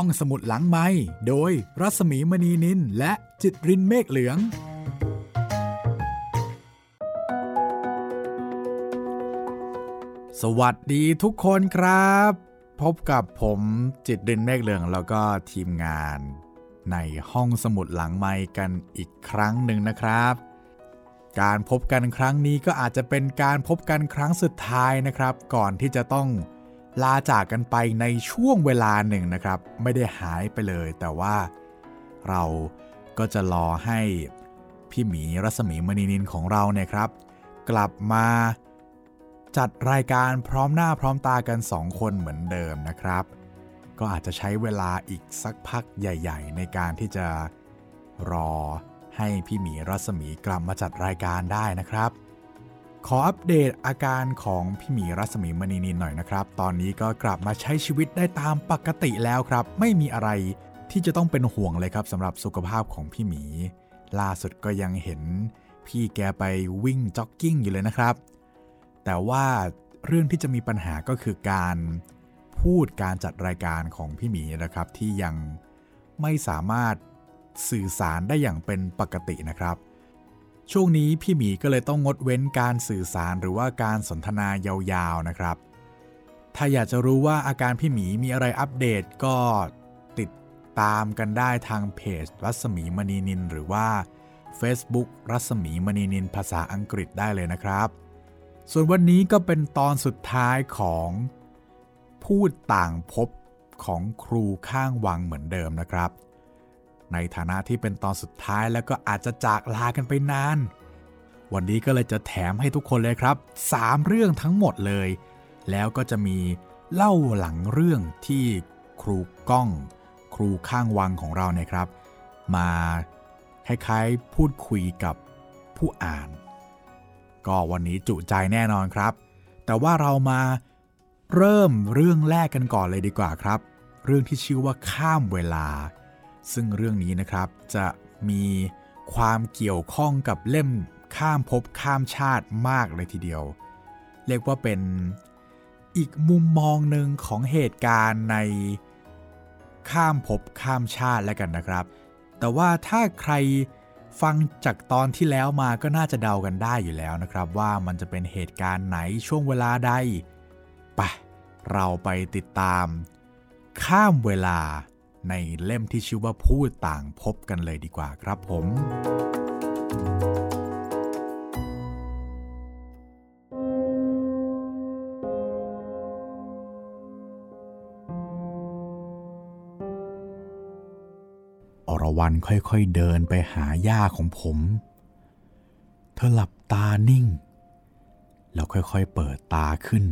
ห้องสมุดหลังไม้โดยรัสมีมณีนินและจิตรินเมฆเหลือง สวัสดีทุกคนครับ พบกับผมจิตรินเมฆเหลืองแล้วก็ทีมงาน ในห้องสมุดหลังไม้กันอีกครั้งหนึ่งนะครับ การพบกันครั้งนี้ก็อาจจะเป็นการพบกันครั้งสุดท้ายนะครับ ก่อนที่จะต้อง ลาจากกันไปในช่วงเวลาหนึ่งนะครับ ไม่ได้หายไปเลย แต่ว่าเราก็จะรอให้พี่หมีรัศมีมณีนินของเราเนี่ยครับ กลับมาจัดรายการพร้อมหน้าพร้อมตากันสองคนเหมือนเดิมนะครับ ก็อาจจะใช้เวลาอีกสักพักใหญ่ ๆ ในการที่จะรอให้พี่หมีรัศมีกลับมาจัดรายการได้นะครับ ขออัปเดตอาการของพี่หมีรัศมีมณีนินหน่อยนะครับ ตอนนี้ก็กลับมาใช้ชีวิตได้ตามปกติแล้วครับ ไม่มีอะไรที่จะต้องเป็นห่วงเลยครับสำหรับสุขภาพของพี่หมี ล่าสุดก็ยังเห็น พี่แกไปวิ่งจ็อกกิ้งอยู่เลยนะครับ แต่ว่าเรื่องที่จะมีปัญหาก็คือการพูดการจัดรายการของพี่หมีนะครับที่ยังไม่สามารถสื่อสารได้อย่างเป็นปกตินะครับ ช่วงนี้พี่หมีก็เลยต้องงดเว้นการสื่อสารหรือว่าการสนทนายาวๆนะครับ ถ้าอยากจะรู้ว่าอาการพี่หมีมีอะไรอัปเดตก็ติดตามกันได้ทางเพจรัศมีมณีนิน หรือว่า Facebook รัศมีมณีนินภาษาอังกฤษได้เลยนะครับ ส่วนวันนี้ก็เป็นตอนสุดท้ายของพูดต่างพบของครูข้างวังเหมือนเดิมนะครับ ในฐานะที่เป็นตอนสุดท้ายแล้วก็อาจจะจากลากันไปนาน วันนี้ก็เลยจะแถมให้ทุกคนเลยครับ 3 เรื่องทั้งหมดเลย แล้วก็จะมีเล่าหลังเรื่องที่ครูก้อง ครูข้างวังของเราเนี่ยครับ มาคล้ายๆพูดคุยกับผู้อ่าน ก็วันนี้จุใจแน่นอนครับ แต่ว่าเรามาเริ่มเรื่องแรกกันก่อนเลยดีกว่าครับ เรื่องที่ชื่อว่าข้ามเวลา ซึ่งเรื่องนี้นะครับจะมีความเกี่ยวข้องกับเล่มข้ามภพข้ามชาติมากเลยทีเดียว เรียกว่าเป็นอีกมุมมองหนึ่งของเหตุการณ์ในข้ามภพข้ามชาติแล้วกันนะครับ แต่ว่าถ้าใครฟังจากตอนที่แล้วมาก็น่าจะเดากันได้อยู่แล้วนะครับ ว่ามันจะเป็นเหตุการณ์ไหนช่วงเวลาใดไปเราไปติดตาม ข้ามเวลา ในเล่มที่ชื่อว่าพูดต่างพบกันเลยดีกว่าครับผม อรวรันค่อยๆเดินไปหาย่าของผม เธอหลับตานิ่ง แล้วค่อยๆเปิดตาขึ้น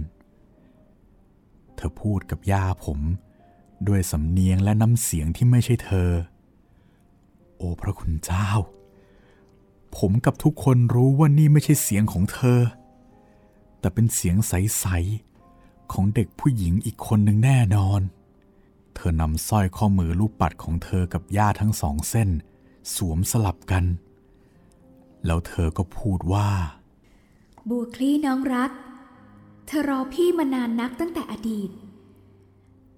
เธอพูดกับย่าผม ด้วยสำเนียงและน้ำเสียงที่ไม่ใช่เธอ โอ้พระคุณเจ้า ผมกับทุกคนรู้ว่านี่ไม่ใช่เสียงของเธอ แต่เป็นเสียงใส ๆ ของเด็กผู้หญิงอีกคนหนึ่งแน่นอน เธอนำสร้อยข้อมือลูกปัดของเธอกับย่าทั้งสองเส้น สวมสลับกัน แล้วเธอก็พูดว่า บัวคลี่น้องรัก เธอรอพี่มานานนักตั้งแต่อดีต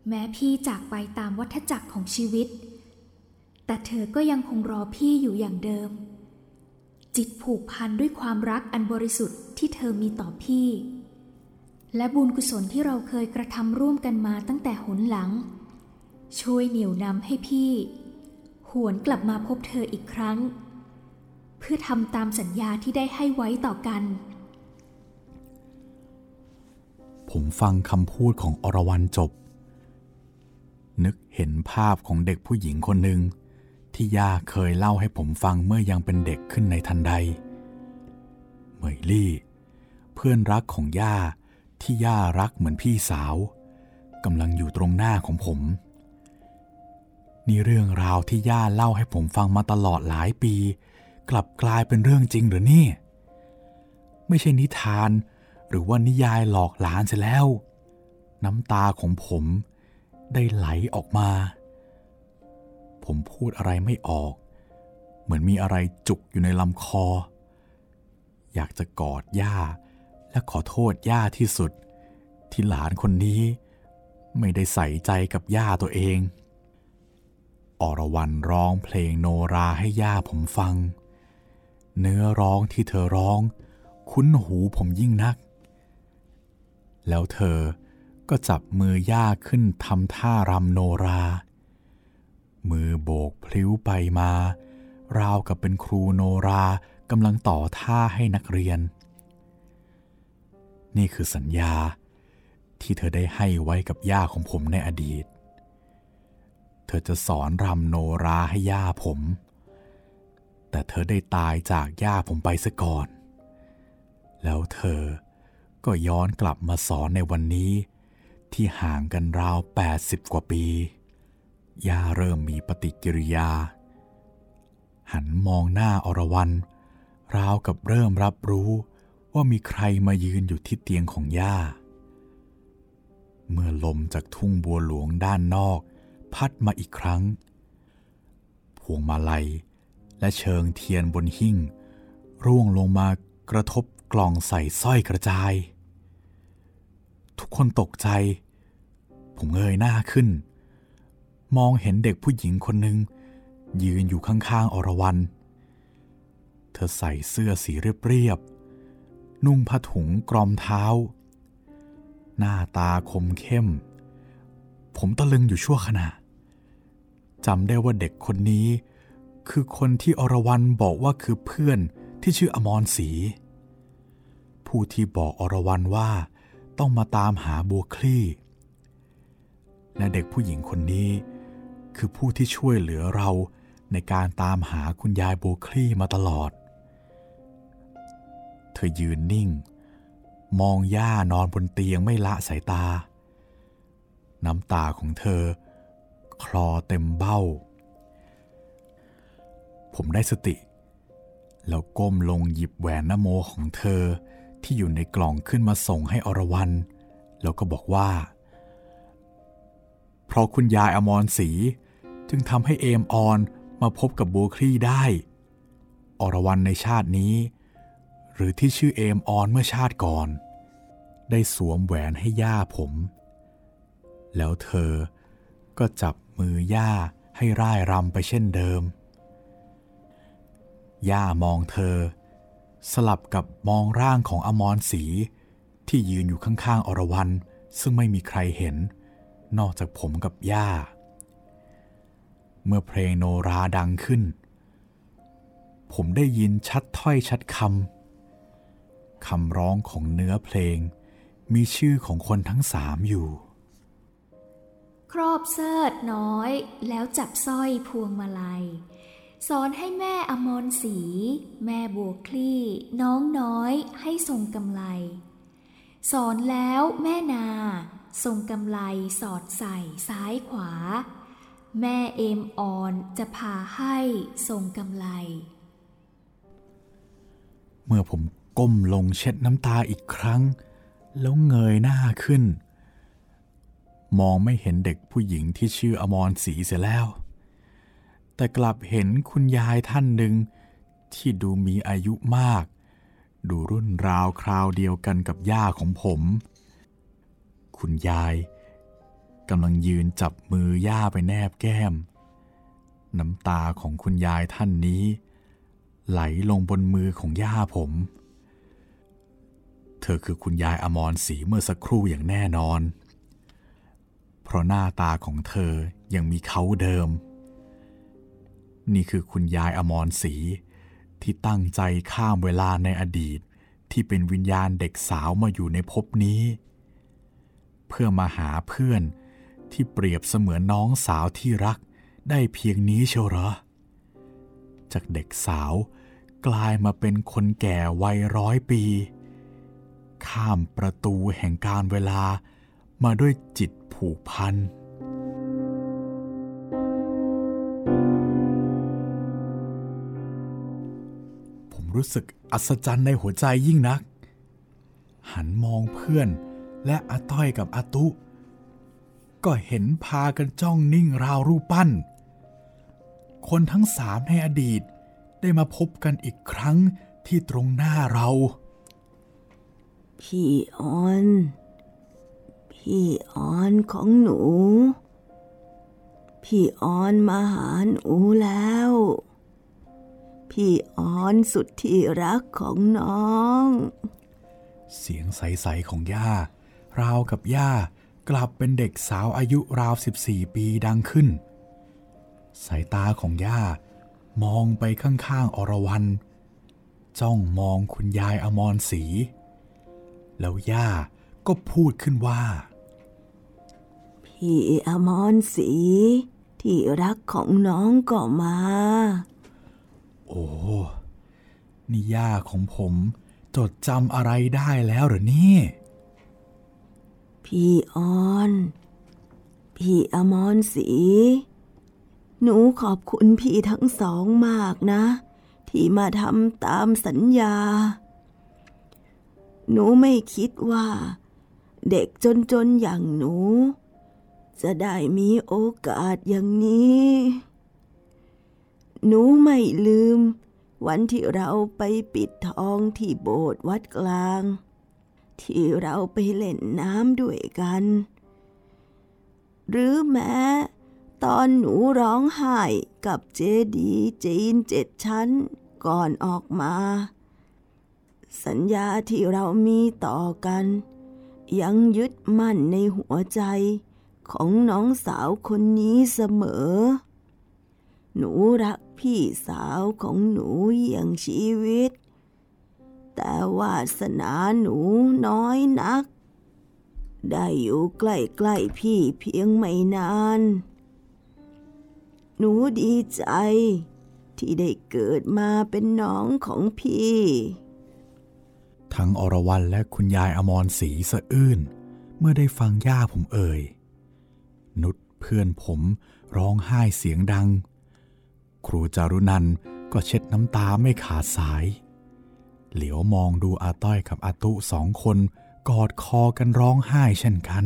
แม้พี่จากไปตามวัฏจักรของชีวิต แต่เธอก็ยังคงรอพี่อยู่อย่างเดิม จิตผูกพันด้วยความรักอันบริสุทธิ์ที่เธอมีต่อพี่ และบุญกุศลที่เราเคยกระทำร่วมกันมาตั้งแต่หนหลัง ช่วยเหนี่ยวนำให้พี่ หวนกลับมาพบเธออีกครั้ง เพื่อทำตามสัญญาที่ได้ให้ไว้ต่อกันผมฟังคำพูดของอรวรันจบ นึกเห็นภาพของเด็กผู้หญิงคนหนึ่งที่ย่าเคยเล่าให้ผมฟังเมื่อยังเป็นเด็กขึ้นในทันใด เมยลี่ เพื่อนรักของย่าที่ย่ารักเหมือนพี่สาวกำลังอยู่ตรงหน้าของผม นี่เรื่องราวที่ย่าเล่าให้ผมฟังมาตลอดหลายปี กลับกลายเป็นเรื่องจริงหรือนี่ ไม่ใช่นิทานหรือว่านิยายหลอกหลานเสียแล้ว น้ำตาของผม ได้ไหลออกมา ผมพูดอะไรไม่ออก เหมือนมีอะไรจุกอยู่ในลำคอ อยากจะกอดย่า และขอโทษย่าที่สุด ที่หลานคนนี้ ไม่ได้ใส่ใจกับย่าตัวเอง อรวรันร้องเพลงโนราให้ย่าผมฟัง เนื้อร้องที่เธอร้อง คุ้นหูผมยิ่งนัก แล้วเธอ ก็จับมือย่าขึ้นทำท่ารำโนรา มือโบกพลิ้วไปมา ราวกับเป็นครูโนรากำลังต่อท่าให้นักเรียน นี่คือสัญญาที่เธอได้ให้ไว้กับย่าของผมในอดีต เธอจะสอนรำโนราให้ย่าผม แต่เธอได้ตายจากย่าผมไปซะก่อน แล้วเธอก็ย้อนกลับมาสอนในวันนี้ ที่ห่างกันราว 80 กว่าปี ย่าเริ่มมีปฏิกิริยา หันมองหน้าอรวรันราวกับเริ่มรับรู้ว่ามีใครมายืนอยู่ที่เตียงของย่า เมื่อลมจากทุ่งบัวหลวงด้านนอก พัดมาอีกครั้ง พวงมาลัย และเชิงเทียนบนหิ้ง ร่วงลงมากระทบกล่องใส่สร้อยกระจาย ทุกคนตกใจ ผมเงยหน้าขึ้น มองเห็นเด็กผู้หญิงคนหนึ่งยืนอยู่ข้างๆอรวรันเธอใส่เสื้อสีเรียบๆ นุ่งผ้าถุงกรอมเท้า หน้าตาคมเข้ม ผมตะลึงอยู่ชั่วขณะจำได้ว่าเด็กคนนี้คือคนที่อรวรันบอกว่าคือเพื่อนที่ชื่ออมรศรีผู้ที่บอกอรวรันว่า ต้องมาตามหาบัวคลี่ และเด็กผู้หญิงคนนี้ คือผู้ที่ช่วยเหลือเราในการตามหาคุณยายบัวคลี่มาตลอด เธอยืนนิ่ง มองย่านอนบนเตียงไม่ละสายตา น้ำตาของเธอ คลอเต็มเบ้า ผมได้สติ แล้วก้มลงหยิบแหวนนโมของเธอ ที่อยู่ในกล่องขึ้นมาส่งให้อรวรันแล้วก็บอกว่า เพราะคุณยายอมรศรีจึงทำให้เอมออนมาพบกับบัวคลี่ได้ อรวรันในชาตินี้ หรือที่ชื่อเอมออนเมื่อชาติก่อน ได้สวมแหวนให้ย่าผม แล้วเธอก็จับมือย่าให้ร่ายรำไปเช่นเดิม ย่ามองเธอ สลับกับมองร่างของอมรศรีที่ยืนอยู่ข้างๆ อรวรันซึ่งไม่มีใครเห็น นอกจากผมกับย่า เมื่อเพลงโนราดังขึ้น ผมได้ยินชัดถ้อยชัดคำคำร้องของเนื้อเพลง มีชื่อของคนทั้งสามอยู่ ครอบเสิร์ตน้อยแล้วจับสร้อยพวงมาลัย สอนให้แม่อมรศรีแม่บัวคลี่ น้องน้อยให้ทรงกำไล สอนแล้วแม่นา ทรงกำไลสอดใส่ซ้ายขวา แม่เอมออนจะพาให้ทรงกำไล เมื่อผมก้มลงเช็ดน้ำตาอีกครั้ง แล้วเงยหน้าขึ้น มองไม่เห็นเด็กผู้หญิงที่ชื่ออมรศรีเสียแล้ว แต่กลับเห็นคุณยายท่านหนึ่ง ที่ดูมีอายุมาก ดูรุ่นราวคราวเดียวกันกับย่าของผม คุณยายกำลังยืนจับมือย่าไปแนบแก้ม น้ำตาของคุณยายท่านนี้ ไหลลงบนมือของย่าผม เธอคือคุณยายอมรศรีเมื่อสักครู่อย่างแน่นอน เพราะหน้าตาของเธอยังมีเขาเดิม นี่คือคุณยายอมรศรีที่ตั้งใจข้ามเวลาในอดีต ที่เป็นวิญญาณเด็กสาวมาอยู่ในภพนี้ เพื่อมาหาเพื่อนที่เปรียบเสมือนน้องสาวที่รักได้เพียงนี้เชียวเหรอ จากเด็กสาวกลายมาเป็นคนแก่วัยร้อยปี ข้ามประตูแห่งการเวลามาด้วยจิตผูกพัน รู้สึกอัศจรรย์ในหัวใจยิ่งนัก หันมองเพื่อนและอาต้อยกับอาตุ ก็เห็นพากันจ้องนิ่งราวรูปปั้น คนทั้งสามในอดีตได้มาพบกันอีกครั้งที่ตรงหน้าเรา พี่ออน พี่ออนของหนู พี่ออนมาหาหนูแล้ว พี่ออนสุดที่รักของน้อง เสียงใส ๆ ของย่า ราวกับย่ากลับเป็นเด็กสาวอายุราว 14 ปีดังขึ้น สายตาของย่ามองไปข้างๆอรวรันจ้องมองคุณยายอมรศรีแล้วย่าก็พูดขึ้นว่า พี่อมรศรีที่รักของน้องก็มา โอ้ นี่ย่าของผมจดจำอะไรได้แล้วเหรอนี่ พี่ออน พี่อมรศรีหนูขอบคุณพี่ทั้งสองมากนะ ที่มาทำตามสัญญา หนูไม่คิดว่า เด็กจนๆอย่างหนู จะได้มีโอกาสอย่างนี้ หนูไม่ลืม วันที่เราไปปิดทองที่โบสถ์วัดกลาง ที่เราไปเล่นน้ำด้วยกัน หรือแม้ตอนหนูร้องไห้กับเจดีจีนเจ็ดชั้นก่อนออกมา สัญญาที่เรามีต่อกัน ยังยึดมั่นในหัวใจของน้องสาวคนนี้เสมอ หนูรัก พี่สาวของหนูอย่างชีวิต แต่วาสนาหนูน้อยนัก ได้อยู่ใกล้ๆพี่เพียงไม่นาน หนูดีใจที่ได้เกิดมาเป็นน้องของพี่ ทั้งอรวรันและคุณยายอมรศรีสะอื้นเมื่อได้ฟังย่าผมเอ่ย นุชเพื่อนผมร้องไห้เสียงดัง ครูจารุนันก็เช็ดน้ำตาไม่ขาดสาย เหลียวมองดูอาต้อยกับอาตุสองคนกอดคอกันร้องไห้เช่นกัน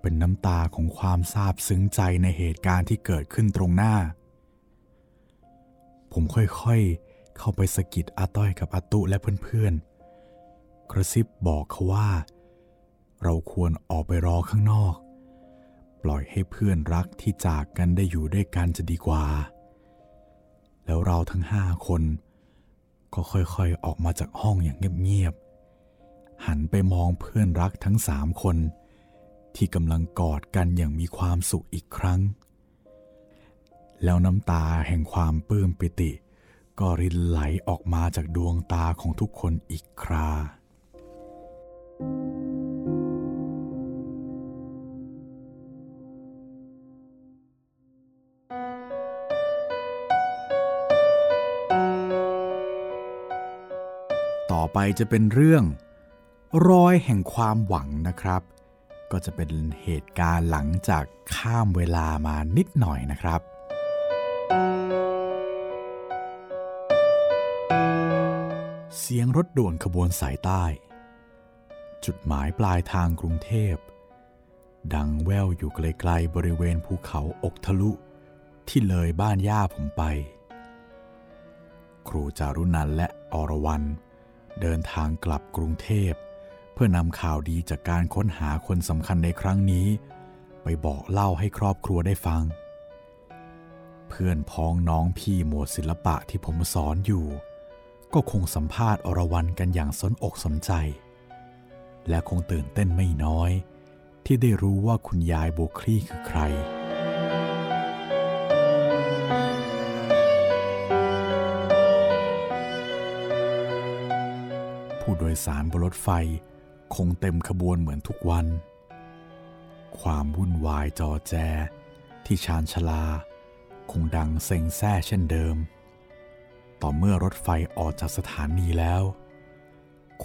เป็นน้ำตาของความซาบซึ้งใจในเหตุการณ์ที่เกิดขึ้นตรงหน้า ผมค่อยๆเข้าไปสะกิดอาต้อยกับอาตุและเพื่อนๆ กระซิบบอกเขาว่า เราควรออกไปรอข้างนอก ปล่อยให้เพื่อนรักที่จากกันได้อยู่ด้วยกันจะดีกว่า แล้วเราทั้งห้าคน ก็ค่อยๆออกมาจากห้องอย่างเงียบๆ หันไปมองเพื่อนรักทั้งสามคน ที่กำลังกอดกันอย่างมีความสุขอีกครั้ง แล้วน้ำตาแห่งความปลื้มปิติ ก็รินไหลออกมาจากดวงตาของทุกคนอีกคราต่อ ไปจะเป็นเรื่อง รอยแห่งความหวังนะครับ ก็จะเป็นเหตุการณ์หลังจากข้ามเวลามานิดหน่อยนะครับเสียงรถด่วนขบวนสายใต้ จุดหมายปลายทางกรุงเทพ ดังแว่วอยู่ไกลๆบริเวณภูเขาอกทะลุ ที่เลยบ้านย่าผมไป ครูจารุนันและอรวรัน เดินทางกลับกรุงเทพ เพื่อนำข่าวดีจากการค้นหาคนสำคัญในครั้งนี้ ไปบอกเล่าให้ครอบครัวได้ฟัง เพื่อนพ้องน้องพี่หมวดศิลปะที่ผมสอนอยู่ ก็คงสัมภาษณ์อรวรันกันอย่างสนอกสนใจ และคงตื่นเต้นไม่น้อย ที่ได้รู้ว่าคุณยายโบคลี่คือใคร โดยสารบนรถไฟคงเต็มขบวนเหมือนทุกวัน ความวุ่นวายจอแจ ที่ชานชาลา คงดังเซ็งแซ่เช่นเดิม ต่อเมื่อรถไฟออกจากสถานีแล้ว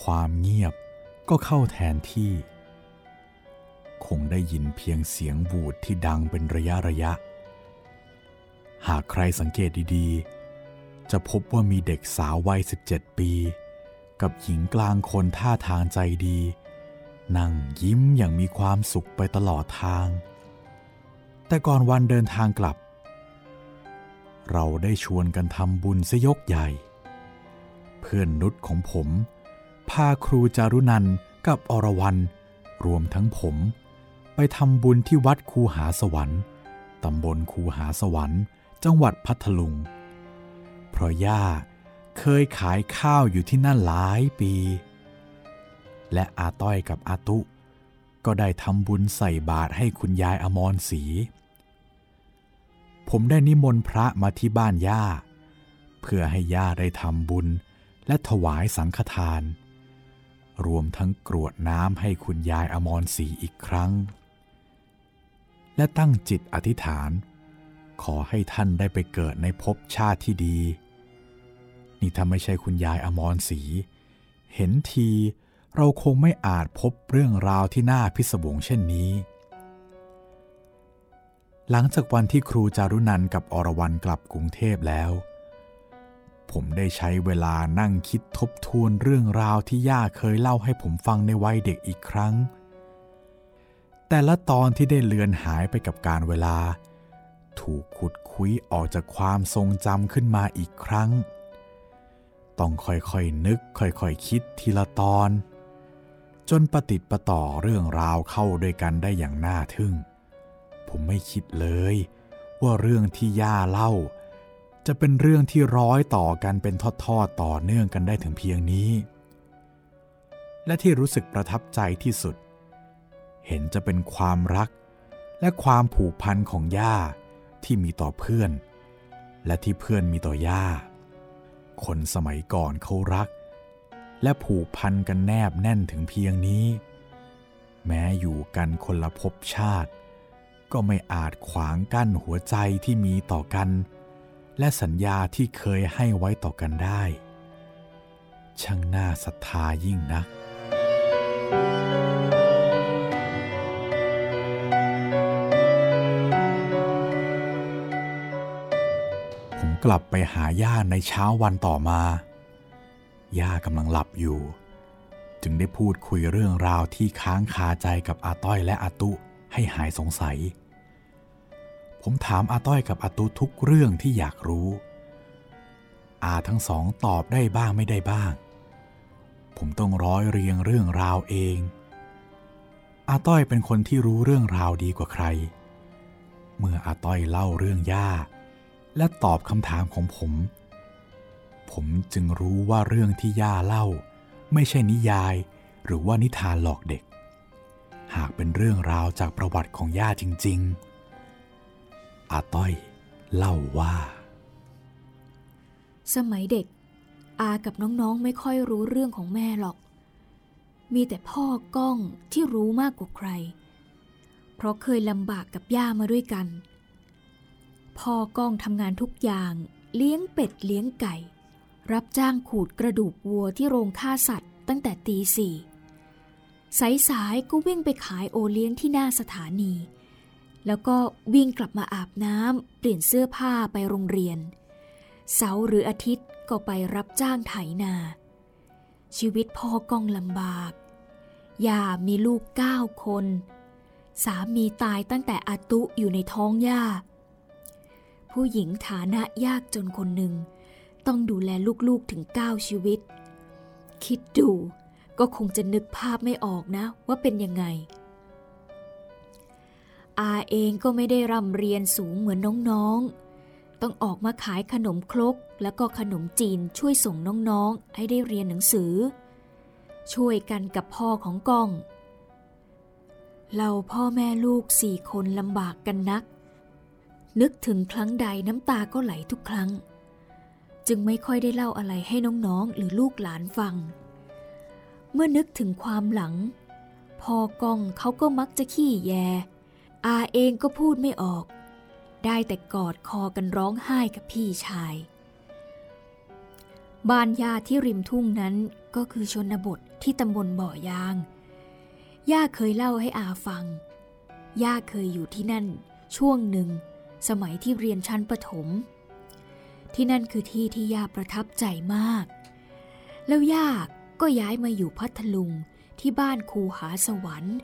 ความเงียบก็เข้าแทนที่ คงได้ยินเพียงเสียงบูดที่ดังเป็นระยะระยะ หากใครสังเกตดีๆ จะพบว่ามีเด็กสาววัย 17 ปี กับหญิงกลางคนท่าทางใจดี นั่งยิ้มอย่างมีความสุขไปตลอดทาง แต่ก่อนวันเดินทางกลับ เราได้ชวนกันทำบุญซะยกใหญ่ เพื่อนนุชของผม พาครูจารุนันกับอรวรันรวมทั้งผม ไปทำบุญที่วัดคูหาสวรรค์ตำบลคูหาสวรรค์ จังหวัดพัทลุง เพราะย่า เคยขายข้าวอยู่ที่นั่นหลายปี และอาต้อยกับอาตุ ก็ได้ทำบุญใส่บาตรให้คุณยายอมรศรีผมได้นิมนต์พระมาที่บ้านย่า เพื่อให้ย่าได้ทำบุญและถวายสังฆทาน รวมทั้งกรวดน้ำให้คุณยายอมรศรีอีกครั้ง และตั้งจิตอธิษฐาน ขอให้ท่านได้ไปเกิดในภพชาติที่ดี นี่ถ้าไม่ใช่คุณยายอมรศรีเห็นทีเราคงไม่อาจพบเรื่องราวที่น่าพิศวงเช่นนี้ หลังจากวันที่ครูจารุนันกับอรวรันกลับกรุงเทพแล้ว ผมได้ใช้เวลานั่งคิดทบทวนเรื่องราวที่ย่าเคยเล่าให้ผมฟังในวัยเด็กอีกครั้ง แต่ละตอนที่ได้เลือนหายไปกับการเวลา ถูกขุดคุยออกจากความทรงจำขึ้นมาอีกครั้ง ต้องค่อยๆนึกค่อยๆคคิดทีละตอน จนประติดประต่อเรื่องราวเข้าด้วยกันได้อย่างน่าทึ่ง ผมไม่คิดเลย ว่าเรื่องที่ย่าเล่า จะเป็นเรื่องที่ร้อยต่อกันเป็นทอดๆต่อเนื่องกันได้ถึงเพียงนี้ และที่รู้สึกประทับใจที่สุด เห็นจะเป็นความรักและความผูกพันของย่าที่มีต่อเพื่อน และที่เพื่อนมีต่อย่า คนสมัยก่อนเขารัก และผูกพันกันแนบแน่นถึงเพียงนี้ แม้อยู่กันคนละภพชาติ ก็ไม่อาจขวางกั้นหัวใจที่มีต่อกัน และสัญญาที่เคยให้ไว้ต่อกันได้ ช่างน่าศรัทธายิ่งนัก กลับไปหาย่าในเช้าวันต่อมา ย่ากำลังหลับอยู่ จึงได้พูดคุยเรื่องราวที่ค้างคาใจกับอาต้อยและอาตุให้หายสงสัย ผมถามอาต้อยกับอาตุทุกเรื่องที่อยากรู้ อาทั้งสองตอบได้บ้างไม่ได้บ้าง ผมต้องร้อยเรียงเรื่องราวเอง อาต้อยเป็นคนที่รู้เรื่องราวดีกว่าใคร เมื่ออาต้อยเล่าเรื่องย่า และตอบคำถามของผม ผมจึงรู้ว่าเรื่องที่ย่าเล่า ไม่ใช่นิยาย หรือว่านิทานหลอกเด็ก หากเป็นเรื่องราวจากประวัติของย่าจริง ๆ อาต้อยเล่าว่า สมัยเด็ก อากับน้องๆไม่ค่อยรู้เรื่องของแม่หรอก มีแต่พ่อก้องที่รู้มากกว่าใคร เพราะเคยลำบากกับย่ามาด้วยกัน พ่อก้องทำงานทุกอย่าง เลี้ยงเป็ดเลี้ยงไก่ รับจ้างขูดกระดูกวัวที่โรงฆ่าสัตว์ ตั้งแต่ตีสี่สายๆก็วิ่งไปขายโอเลี้ยงที่หน้าสถานี แล้วก็วิ่งกลับมาอาบน้ำเปลี่ยนเสื้อผ้าไปโรงเรียน เสาร์หรืออาทิตย์ก็ไปรับจ้างไถนา ชีวิตพ่อก้องลำบากย่ามีลูกเก้าคน สามีตายตั้งแต่อาตุอยู่ในท้องย่า ผู้หญิงฐานะยากจนคนหนึ่ง ต้องดูแลลูกๆถึงเก้าชีวิต คิดดูก็คงจะนึกภาพไม่ออกนะว่าเป็นยังไง อาเองก็ไม่ได้ร่ำเรียนสูงเหมือนน้องๆ ต้องออกมาขายขนมครกแล้วก็ขนมจีนช่วยส่งน้องๆ ให้ได้เรียนหนังสือ ช่วยกันกับพ่อของกองเราพ่อแม่ลูกสี่คนลำบากกันนัก นึกถึงครั้งใดน้ำตาก็ไหลทุกครั้ง จึงไม่ค่อยได้เล่าอะไรให้น้องๆ หรือลูกหลานฟัง เมื่อนึกถึงความหลัง พอกองเขาก็มักจะขี้แย อาเองก็พูดไม่ออก ได้แต่กอดคอกันร้องไห้กับพี่ชาย บ้านยาที่ริมทุ่งนั้นก็คือชนบทที่ตำบลบ่อยาง ย่าเคยเล่าให้อาฟัง ย่าเคยอยู่ที่นั่นช่วงหนึ่ง สมัยที่เรียนชั้นประถม ที่นั่นคือที่ที่ย่าประทับใจมาก แล้วย่าก็ย้ายมาอยู่พัทลุงที่บ้านคูหาสวรรค์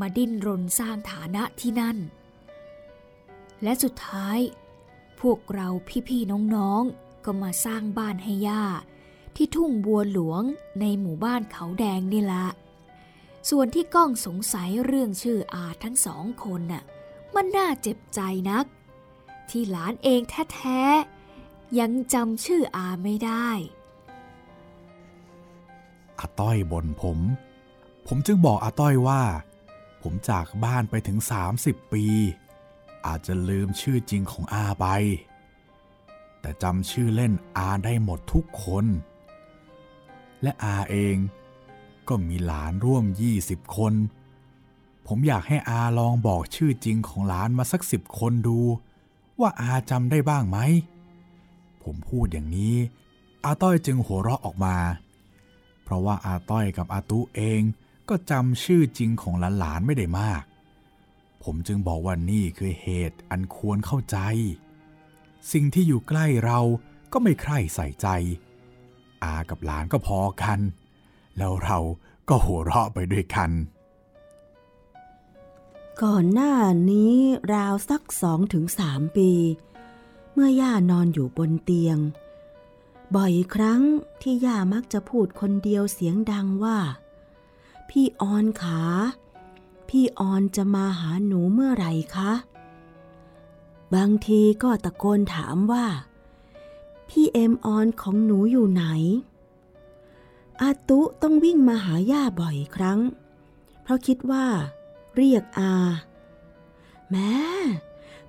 มาดิ้นรนสร้างฐานะที่นั่น และสุดท้าย พวกเราพี่ๆน้องๆก็มาสร้างบ้านให้ย่าที่ทุ่งบัวหลวงในหมู่บ้านเขาแดงนี่ละ ส่วนที่ก้องสงสัยเรื่องชื่ออาทั้งสองคนน่ะ มันน่าเจ็บใจนัก ที่หลานเองแท้ๆ ยังจำชื่ออาไม่ได้อาต้อยบ่นผม ผมจึงบอกอาต้อยว่า ผมจากบ้านไปถึง 30 ปี อาจจะลืมชื่อจริงของอาไป แต่จำชื่อเล่นอาได้หมดทุกคน และอาเองก็มีหลานร่วม 20 คน ผมอยากให้อาลองบอกชื่อจริงของหลานมาสักสิบคนดู ว่าอาจำได้บ้างไหม ผมพูดอย่างนี้ อาต้อยจึงหัวเราะออกมา เพราะว่าอาต้อยกับอาตุเองก็จำชื่อจริงของหลานๆไม่ได้มาก ผมจึงบอกว่านี่คือเหตุอันควรเข้าใจ สิ่งที่อยู่ใกล้เราก็ไม่ใคร่ใส่ใจ อากับหลานก็พอกัน แล้วเราก็หัวเราะไปด้วยกัน ก่อนหน้านี้ราวสักสองถึงสามปี เมื่อย่านอนอยู่บนเตียง บ่อยครั้งที่ย่ามักจะพูดคนเดียวเสียงดังว่า พี่ออนขา พี่ออนจะมาหาหนูเมื่อไหร่คะ บางทีก็ตะโกนถามว่า พี่เอ็มออนของหนูอยู่ไหน อาตุต้องวิ่งมาหาย่าบ่อยครั้ง เพราะคิดว่า เรียกอาแม้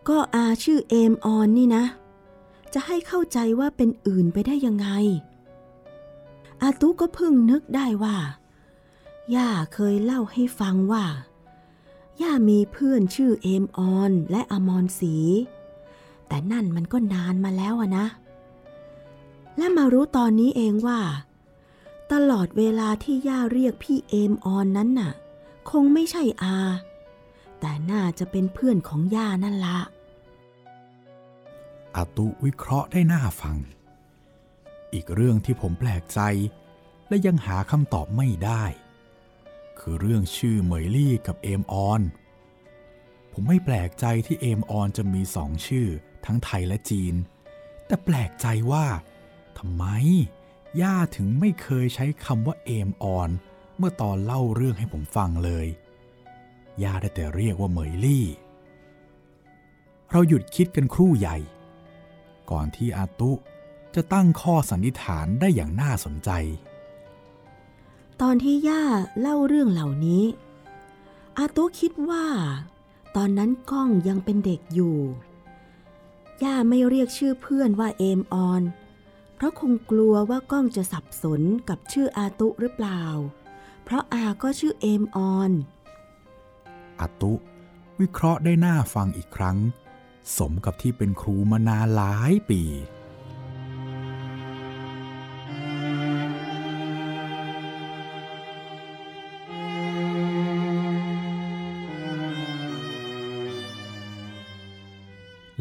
ก็อาชื่อเอมออนนี่นะ จะให้เข้าใจว่าเป็นอื่นไปได้ยังไง อาตุก็เพิ่งนึกได้ว่า ย่าเคยเล่าให้ฟังว่า ย่ามีเพื่อนชื่อเอมออนและอมรศรีแต่นั่นมันก็นานมาแล้วนะ และมารู้ตอนนี้เองว่า ตลอดเวลาที่ย่าเรียกพี่เอมออนนั้นน่ะ คงไม่ใช่อา แต่น่าจะเป็นเพื่อนของย่านั่นละอาตุวิเคราะห์ได้น่าฟัง อีกเรื่องที่ผมแปลกใจ และยังหาคำตอบไม่ได้ คือเรื่องชื่อเหมยลี่กับเอมออน ผมไม่แปลกใจที่เอมออนจะมีสองชื่อทั้งไทยและจีน แต่แปลกใจว่าทำไมย่าถึงไม่เคยใช้คำว่าเอมออน เมื่อตอนเล่าเรื่องให้ผมฟังเลย ย่าได้แต่เรียกว่าเหมยลี่ เราหยุดคิดกันครู่ใหญ่ ก่อนที่อาตุจะตั้งข้อสันนิษฐานได้อย่างน่าสนใจ ตอนที่ย่าเล่าเรื่องเหล่านี้ อาตุคิดว่า ตอนนั้นก้องยังเป็นเด็กอยู่ ย่าไม่เรียกชื่อเพื่อนว่าเอมออน เพราะคงกลัวว่าก้องจะสับสนกับชื่ออาตุหรือเปล่า เพราะอาก็ชื่อเอมออนอาตุ วิเคราะห์ได้หน่าฟังอีกครั้ง สมกับที่เป็นครูมานานหลายปี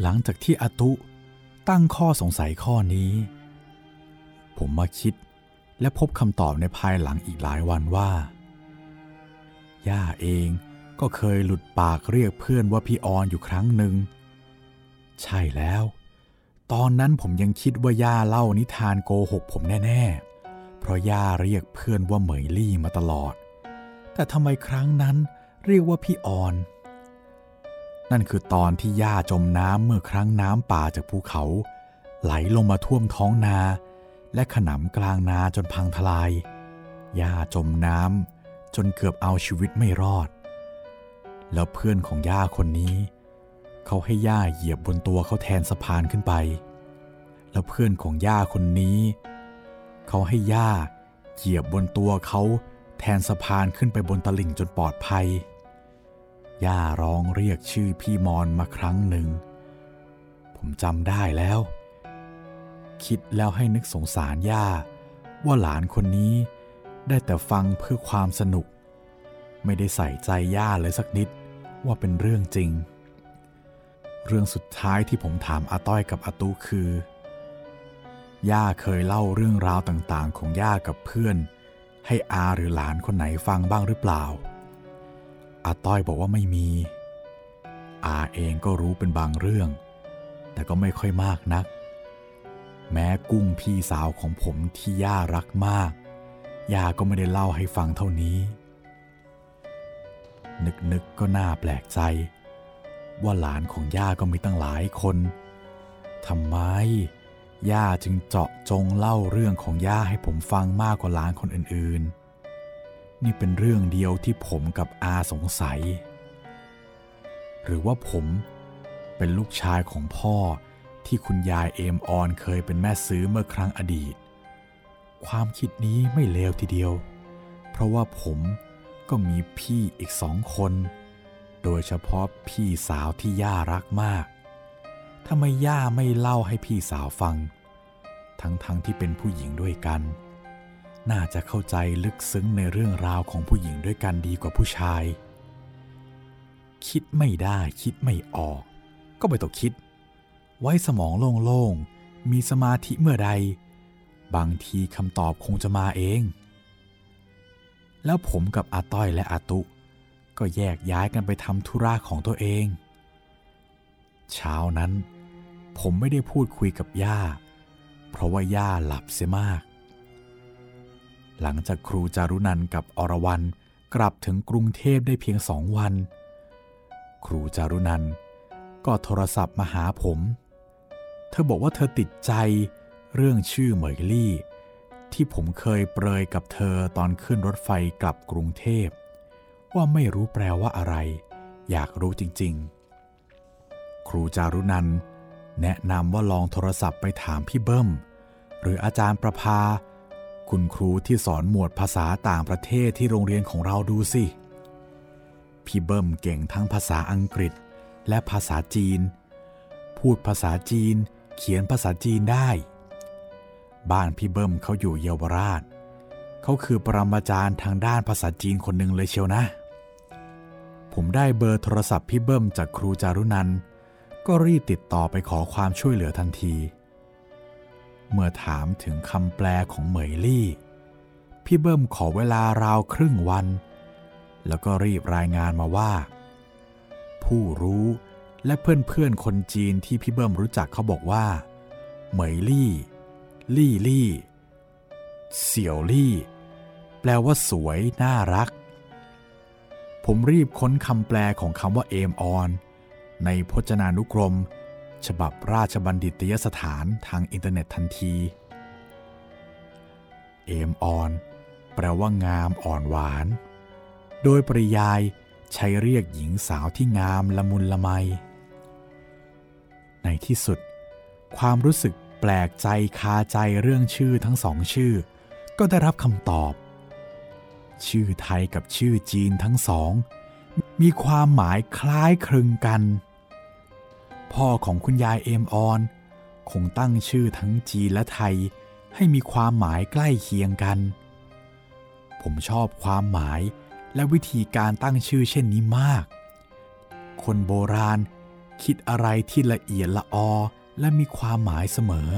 หลังจากที่อาตุตั้งข้อสงสัยข้อนี้ ผมมาคิด และพบคำตอบในภายหลังอีกหลายวันว่า ย่าเองก็เคยหลุดปากเรียกเพื่อนว่าพี่ออนอยู่ครั้งหนึ่ง ใช่แล้ว ตอนนั้นผมยังคิดว่าย่าเล่านิทานโกหกผมแน่ๆ เพราะย่าเรียกเพื่อนว่าเหมยลี่มาตลอด แต่ทำไมครั้งนั้นเรียกว่าพี่ออน นั่นคือตอนที่ย่าจมน้ำเมื่อครั้งน้ำป่าจากภูเขา ไหลลงมาท่วมท้องนา และขนำกลางนาจนพังทลายย่าจมน้ำจนเกือบเอาชีวิตไม่รอด แล้วเพื่อนของย่าคนนี้ เขาให้ย่าเหยียบบนตัวเขาแทนสะพานขึ้นไป แล้วเพื่อนของย่าคนนี้ เขาให้ย่าเหยียบบนตัวเขาแทนสะพานขึ้นไปบนตลิ่งจนปลอดภัย ย่าร้องเรียกชื่อพี่มอนมาครั้งหนึ่ง ผมจำได้แล้ว คิดแล้วให้นึกสงสารย่า ว่าหลานคนนี้ได้แต่ฟังเพื่อความสนุก ไม่ได้ใส่ใจย่าเลยสักนิดว่าเป็นเรื่องจริง เรื่องสุดท้ายที่ผมถามอาต้อยกับอาตูคือ ย่าเคยเล่าเรื่องราวต่างๆ ของย่ากับเพื่อน ให้อาหรือหลานคนไหนฟังบ้างหรือเปล่า อาต้อยบอกว่าไม่มี อาเองก็รู้เป็นบางเรื่อง แต่ก็ไม่ค่อยมากนัก แม้กุ้งพี่สาวของผมที่ย่ารักมาก ย่าก็ไม่ได้เล่าให้ฟังเท่านี้ นึกๆกก็น่าแปลกใจ ว่าหลานของย่าก็มีตั้งหลายคนทำไม ย่าจึงเจาะจงเล่าเรื่องของย่าให้ผมฟังมากกว่าหลานคนอื่นๆ นี่เป็นเรื่องเดียวที่ผมกับอาสงสัย หรือว่าผมเป็นลูกชายของพ่อ ที่คุณยายเอมออนเคยเป็นแม่ซื้อเมื่อครั้งอดีต ความคิดนี้ไม่เลวทีเดียว เพราะว่าผมก็มีพี่อีกสองคน โดยเฉพาะพี่สาวที่ย่ารักมากทำไมย่าไม่เล่าให้พี่สาวฟัง ทั้งๆทที่เป็นผู้หญิงด้วยกัน น่าจะเข้าใจลึกซึ้งในเรื่องราวของผู้หญิงด้วยกันดีกว่าผู้ชาย คิดไม่ได้คิดไม่ออก ก็ไม่ต้องคิด ไว้สมองโล่งๆ มีสมาธิเมื่อใด บางทีคำตอบคงจะมาเอง แล้วผมกับอาต้อยและอาตุ ก็แยกย้ายกันไปทำธุระของตัวเอง เช้านั้น ผมไม่ได้พูดคุยกับย่า เพราะว่าย่าหลับเสียมาก หลังจากครูจารุนันกับอรวรันกลับถึงกรุงเทพได้เพียงสองวัน ครูจารุนันก็โทรศัพท์มาหาผม เธอบอกว่าเธอติดใจเรื่องชื่อเหมยลี่ ที่ผมเคยเปรยกับเธอตอนขึ้นรถไฟกลับกรุงเทพ ว่าไม่รู้แปลว่าอะไร อยากรู้จริง ๆ ครูจารุนันแนะนำว่าลองโทรศัพท์ไปถามพี่เบิ้ม หรืออาจารย์ประภา คุณครูที่สอนหมวดภาษาต่างประเทศที่โรงเรียนของเราดูสิ พี่เบิ้มเก่งทั้งภาษาอังกฤษและภาษาจีน พูดภาษาจีน เขียนภาษาจีนได้ บ้านพี่เบิ้มเขาอยู่เยาวราช เขาคือปรมาจารย์ทางด้านภาษาจีนคนหนึ่งเลยเชียวนะ ผมได้เบอร์โทรศัพท์พี่เบิ้มจากครูจารุนันก็รีบติดต่อไปขอความช่วยเหลือทันที เมื่อถามถึงคำแปลของเหมยลี่ พี่เบิ้มขอเวลาราวครึ่งวัน แล้วก็รีบรายงานมาว่า ผู้รู้ และเพื่อนๆคนจีนที่พี่เบิ้มรู้จักเขาบอกว่า เหมยลี่ ลี่ลี่ เสี่ยวลี่ แปลว่าสวย น่ารัก ผมรีบค้นคำแปลของคำว่าเอมออน ในพจนานุกรม ฉบับราชบัณฑิตยสถานทางอินเทอร์เน็ตทันที เอมออน แปลว่างามอ่อนหวาน โดยปริยายใช้เรียกหญิงสาวที่งามละมุนละไม ในที่สุด ความรู้สึกแปลกใจคาใจเรื่องชื่อทั้งสองชื่อ ก็ได้รับคำตอบ ชื่อไทยกับชื่อจีนทั้งสอง มีความหมายคล้ายคลึงกัน พ่อของคุณยายเอมออน คงตั้งชื่อทั้งจีนและไทย ให้มีความหมายใกล้เคียงกัน ผมชอบความหมายและวิธีการตั้งชื่อเช่นนี้มาก คนโบราณ คิดอะไรที่ละเอียดละออและมีความหมายเสมอ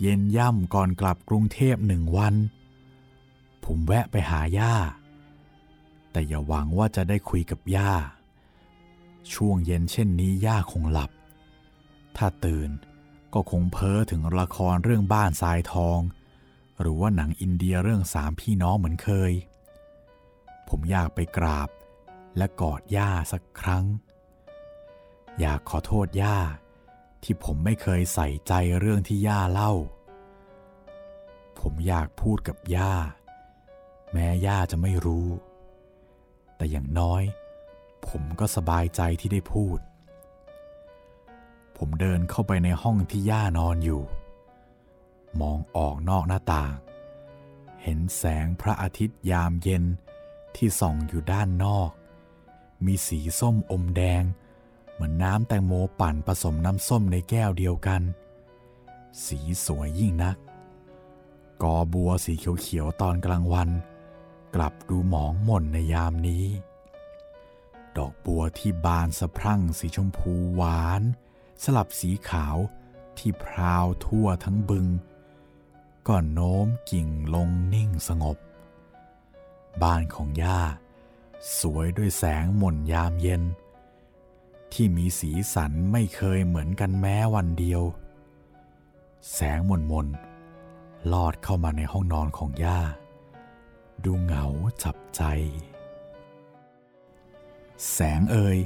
เย็นย่ำก่อนกลับกรุงเทพหนึ่งวัน ผมแวะไปหาย่า แต่อย่าหวังว่าจะได้คุยกับย่า ช่วงเย็นเช่นนี้ย่าคงหลับ ถ้าตื่น ก็คงเพ้อถึงละครเรื่องบ้านทรายทอง หรือว่าหนังอินเดียเรื่องสามพี่น้องเหมือนเคย ผมอยากไปกราบและกอดย่าสักครั้ง อยากขอโทษย่าที่ผมไม่เคยใส่ใจเรื่องที่ย่าเล่า ผมอยากพูดกับย่า แม้ย่าจะไม่รู้ แต่อย่างน้อย ผมก็สบายใจที่ได้พูด ผมเดินเข้าไปในห้องที่ย่านอนอยู่ มองออกนอกหน้าต่าง เห็นแสงพระอาทิตย์ยามเย็นที่ส่องอยู่ด้านนอก มีสีส้มอมแดง เหมือนน้ำแตงโมปั่นผสมน้ำส้มในแก้วเดียวกัน สีสวยยิ่งนัก กอบัวสีเขียวๆตอนกลางวัน กลับดูหมองหม่นในยามนี้ดอกบัวที่บานสะพรั่งสีชมพูหวาน สลับสีขาวที่พราวทั่วทั้งบึงก่อนโน้มกิ่งลงนิ่งสงบ บ้านของย่า สวยด้วยแสงหม่นยามเย็น ที่มีสีสันไม่เคยเหมือนกันแม้วันเดียว แสงมนมนลอดเข้ามาในห้องนอนของย่า ดูเหงาจับใจ แสงเอ่ย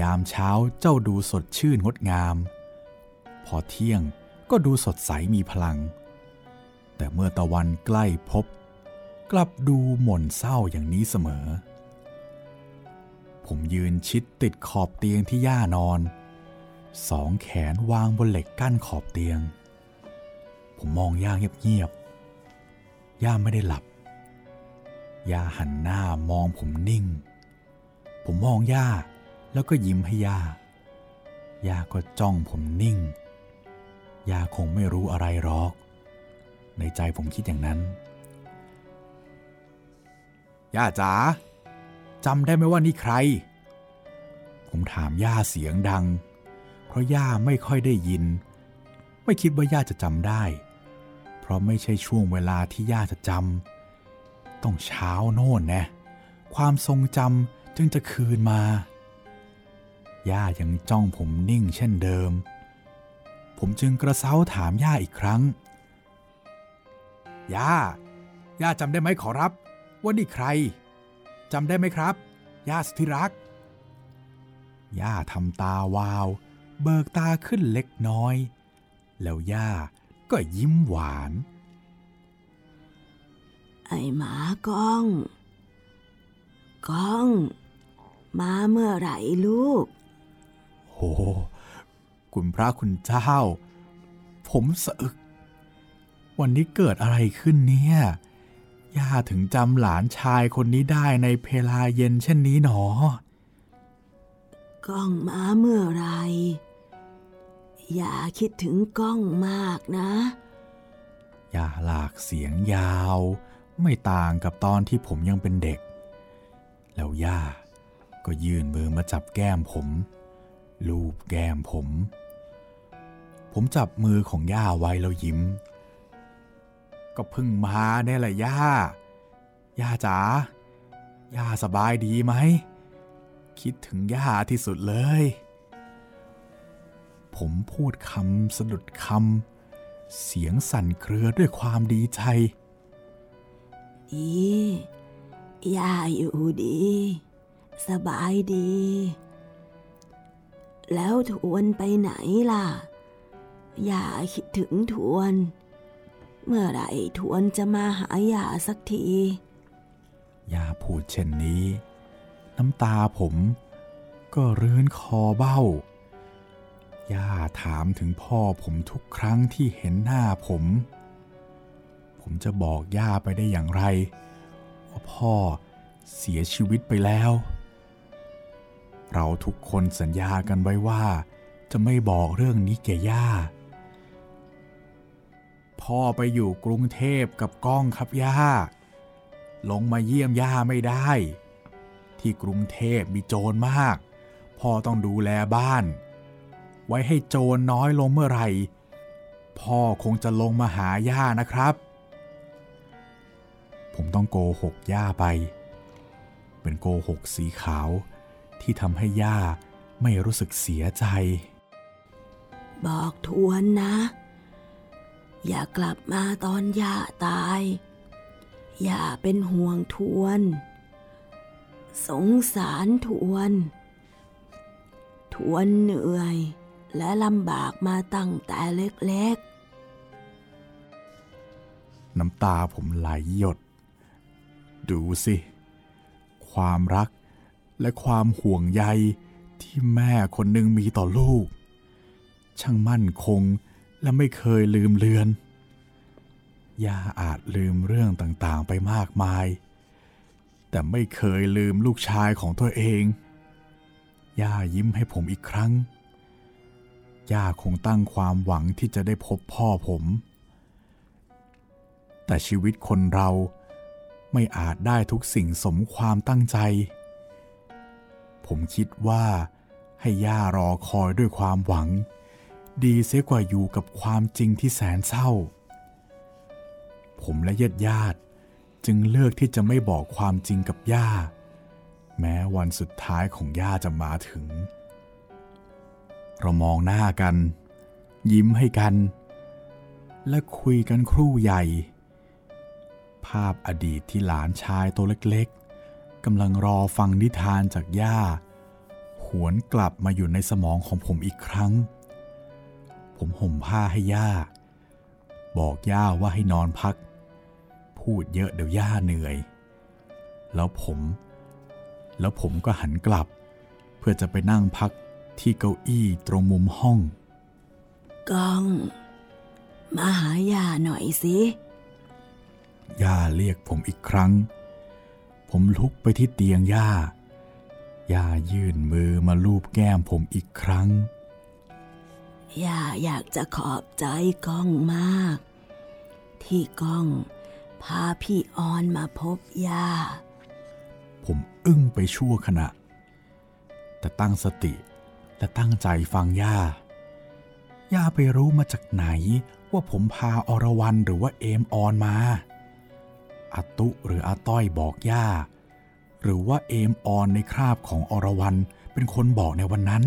ยามเช้าเจ้าดูสดชื่นงดงาม พอเที่ยงก็ดูสดใสมีพลัง แต่เมื่อตะวันใกล้พบ กลับดูหม่นเศร้าอย่างนี้เสมอ ผมยืนชิดติดขอบเตียงที่ย่านอน สองแขนวางบนเหล็กกั้นขอบเตียง ผมมองย่าเงียบๆ ย่าไม่ได้หลับ ย่าหันหน้ามองผมนิ่ง ผมมองย่า แล้วก็ยิ้มให้ย่า ย่าก็จ้องผมนิ่ง ย่าคงไม่รู้อะไรหรอก ในใจผมคิดอย่างนั้น ย่าจ๋าจำได้ไหมว่านี่ใคร ผมถามย่าเสียงดัง เพราะย่าไม่ค่อยได้ยิน ไม่คิดว่าย่าจะจำได้ เพราะไม่ใช่ช่วงเวลาที่ย่าจะจำ ต้องเช้าโน่นแนะ ความทรงจำจึงจะคืนมา ย่ายังจ้องผมนิ่งเช่นเดิม ผมจึงกระเซ้าถามย่าอีกครั้ง ย่า ย่าจำได้ไหมขอรับ ว่านี่ใคร จำได้ไหมครับ ย่าสุธิรัก ย่าทำตาวาว เบิกตาขึ้นเล็กน้อย แล้วย่าก็ยิ้มหวาน ไอหมาก้องก้อง มาเมื่อไหร่ลูก โห คุณพระคุณเจ้า ผมสะอึก วันนี้เกิดอะไรขึ้นเนี่ย ย่าถึงจำหลานชายคนนี้ได้ในเพลาเย็นเช่นนี้หนอ ก้องมาเมื่อไหรอย่าคิดถึงก้องมากนะย่าหลากเสียงยาว ไม่ต่างกับตอนที่ผมยังเป็นเด็ก แล้วย่าก็ยื่นมือมาจับแก้มผม ลูบแก้มผม ผมจับมือของย่าไว้แล้วยิ้ม ก็เพิ่งมาเนี่ยแหละย่า ย่าจ๋า ย่าสบายดีไหม คิดถึงย่าที่สุดเลย ผมพูดคำสะดุดคำ เสียงสั่นเครือด้วยความดีใจ ดีย่าอยู่ดี สบายดี แล้วทวนไปไหนล่ะ อย่าคิดถึงทวน เมื่อไหร่ทวนจะมาหาย่าสักทีย่าพูดเช่นนี้ น้ำตาผมก็รื้นคอเบ้า ย่าถามถึงพ่อผมทุกครั้งที่เห็นหน้าผม ผมจะบอกย่าไปได้อย่างไร ว่าพ่อเสียชีวิตไปแล้ว เราทุกคนสัญญากันไว้ว่า จะไม่บอกเรื่องนี้แก่ย่า พ่อไปอยู่กรุงเทพกับก้องครับย่า ลงมาเยี่ยมย่าไม่ได้ ที่กรุงเทพมีโจรมาก พ่อต้องดูแลบ้าน ไว้ให้โจรน้อยลงเมื่อไหร่ พ่อคงจะลงมาหาย่านะครับ ผมต้องโกหกย่าไป เป็นโกหกสีขาว ที่ทำให้ย่าไม่รู้สึกเสียใจ บอกทวนนะ อย่ากลับมาตอนย่าตาย อย่าเป็นห่วงทวน สงสารทวน ทวนเหนื่อยและลำบากมาตั้งแต่เล็กน้ำตาผมไหลหยด ดูสิ ความรัก และความห่วงใยที่แม่คนหนึ่งมีต่อลูก ช่างมั่นคงและไม่เคยลืมเลือน ย่าอาจลืมเรื่องต่างๆไปมากมาย แต่ไม่เคยลืมลูกชายของตัวเอง ย่ายิ้มให้ผมอีกครั้ง ย่าคงตั้งความหวังที่จะได้พบพ่อผม แต่ชีวิตคนเราไม่อาจได้ทุกสิ่งสมความตั้งใจ ผมคิดว่าให้ย่ารอคอยด้วยความหวัง ดีเสียกว่าอยู่กับความจริงที่แสนเศร้า ผมและญาติญาติจึงเลือกที่จะไม่บอกความจริงกับย่า แม้วันสุดท้ายของย่าจะมาถึง เรามองหน้ากัน ยิ้มให้กัน และคุยกันครู่ใหญ่ ภาพอดีตที่หลานชายตัวเล็กๆ กำลังรอฟังนิทานจากย่า หวนกลับมาอยู่ในสมองของผมอีกครั้ง ผมห่มผ้าให้ย่า บอกย่าว่าให้นอนพัก พูดเยอะเดี๋ยวย่าเหนื่อย แล้วผม แล้วผมก็หันกลับ เพื่อจะไปนั่งพักที่เก้าอี้ตรงมุมห้องก้อง มาหายาหน่อยสิ ย่าเรียกผมอีกครั้ง ผมลุกไปที่เตียงย่า ย่ายื่นมือมาลูบแก้มผมอีกครั้ง ย่าอยากจะขอบใจก้องมาก ที่ก้องพาพี่ออนมาพบย่า ผมอึ้งไปชั่วขณะ แต่ตั้งสติและตั้งใจฟังย่า ย่าไปรู้มาจากไหนว่าผมพาอรวรันหรือว่าเอมออนมา อาตุหรืออาต้อยบอกย่า หรือว่าเอมออนในคราบของอรวรันเป็นคนบอกในวันนั้น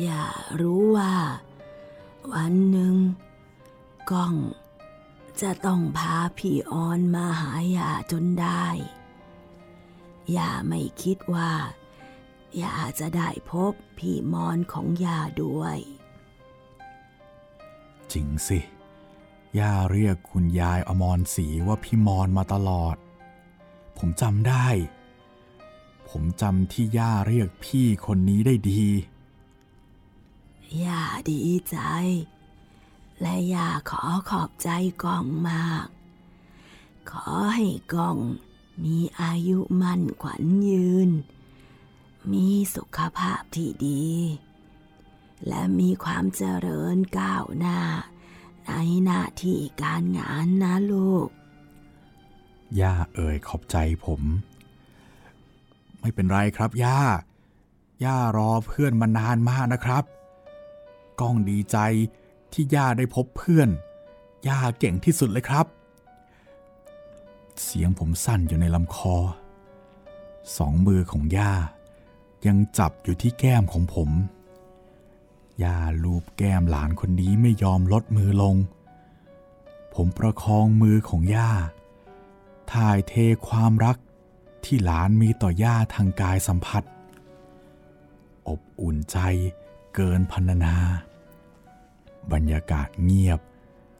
อย่ารู้ว่า วันหนึ่งก้องจะต้องพาพี่ออนมาหายาจนได้ อย่าไม่คิดว่าย่าจะได้พบพี่มอนของย่าด้วย จริงสิ ย่าเรียกคุณยายอมรศรีว่าพี่มอนมาตลอด ผมจำได้ ผมจำที่ย่าเรียกพี่คนนี้ได้ดี ย่าดีใจ และย่าขอขอบใจกองมาก ขอให้กองมีอายุมั่นขวัญยืน มีสุขภาพที่ดี และมีความเจริญก้าวหน้า ในหน้าที่การงานนะลูก ย่าเอ่ยขอบใจผม ไม่เป็นไรครับ ย่า ย่ารอเพื่อนมานานมากนะครับก้องดีใจที่ย่าได้พบเพื่อน ย่าเก่งที่สุดเลยครับ เสียงผมสั่นอยู่ในลำคอ สองมือของย่า ยังจับอยู่ที่แก้มของผม ย่าลูบแก้มหลานคนนี้ไม่ยอมลดมือลง ผมประคองมือของย่าถ่ายเทความรักที่หลานมีต่อย่าทางกายสัมผัส อบอุ่นใจเกินพรรณนา บรรยากาศเงียบ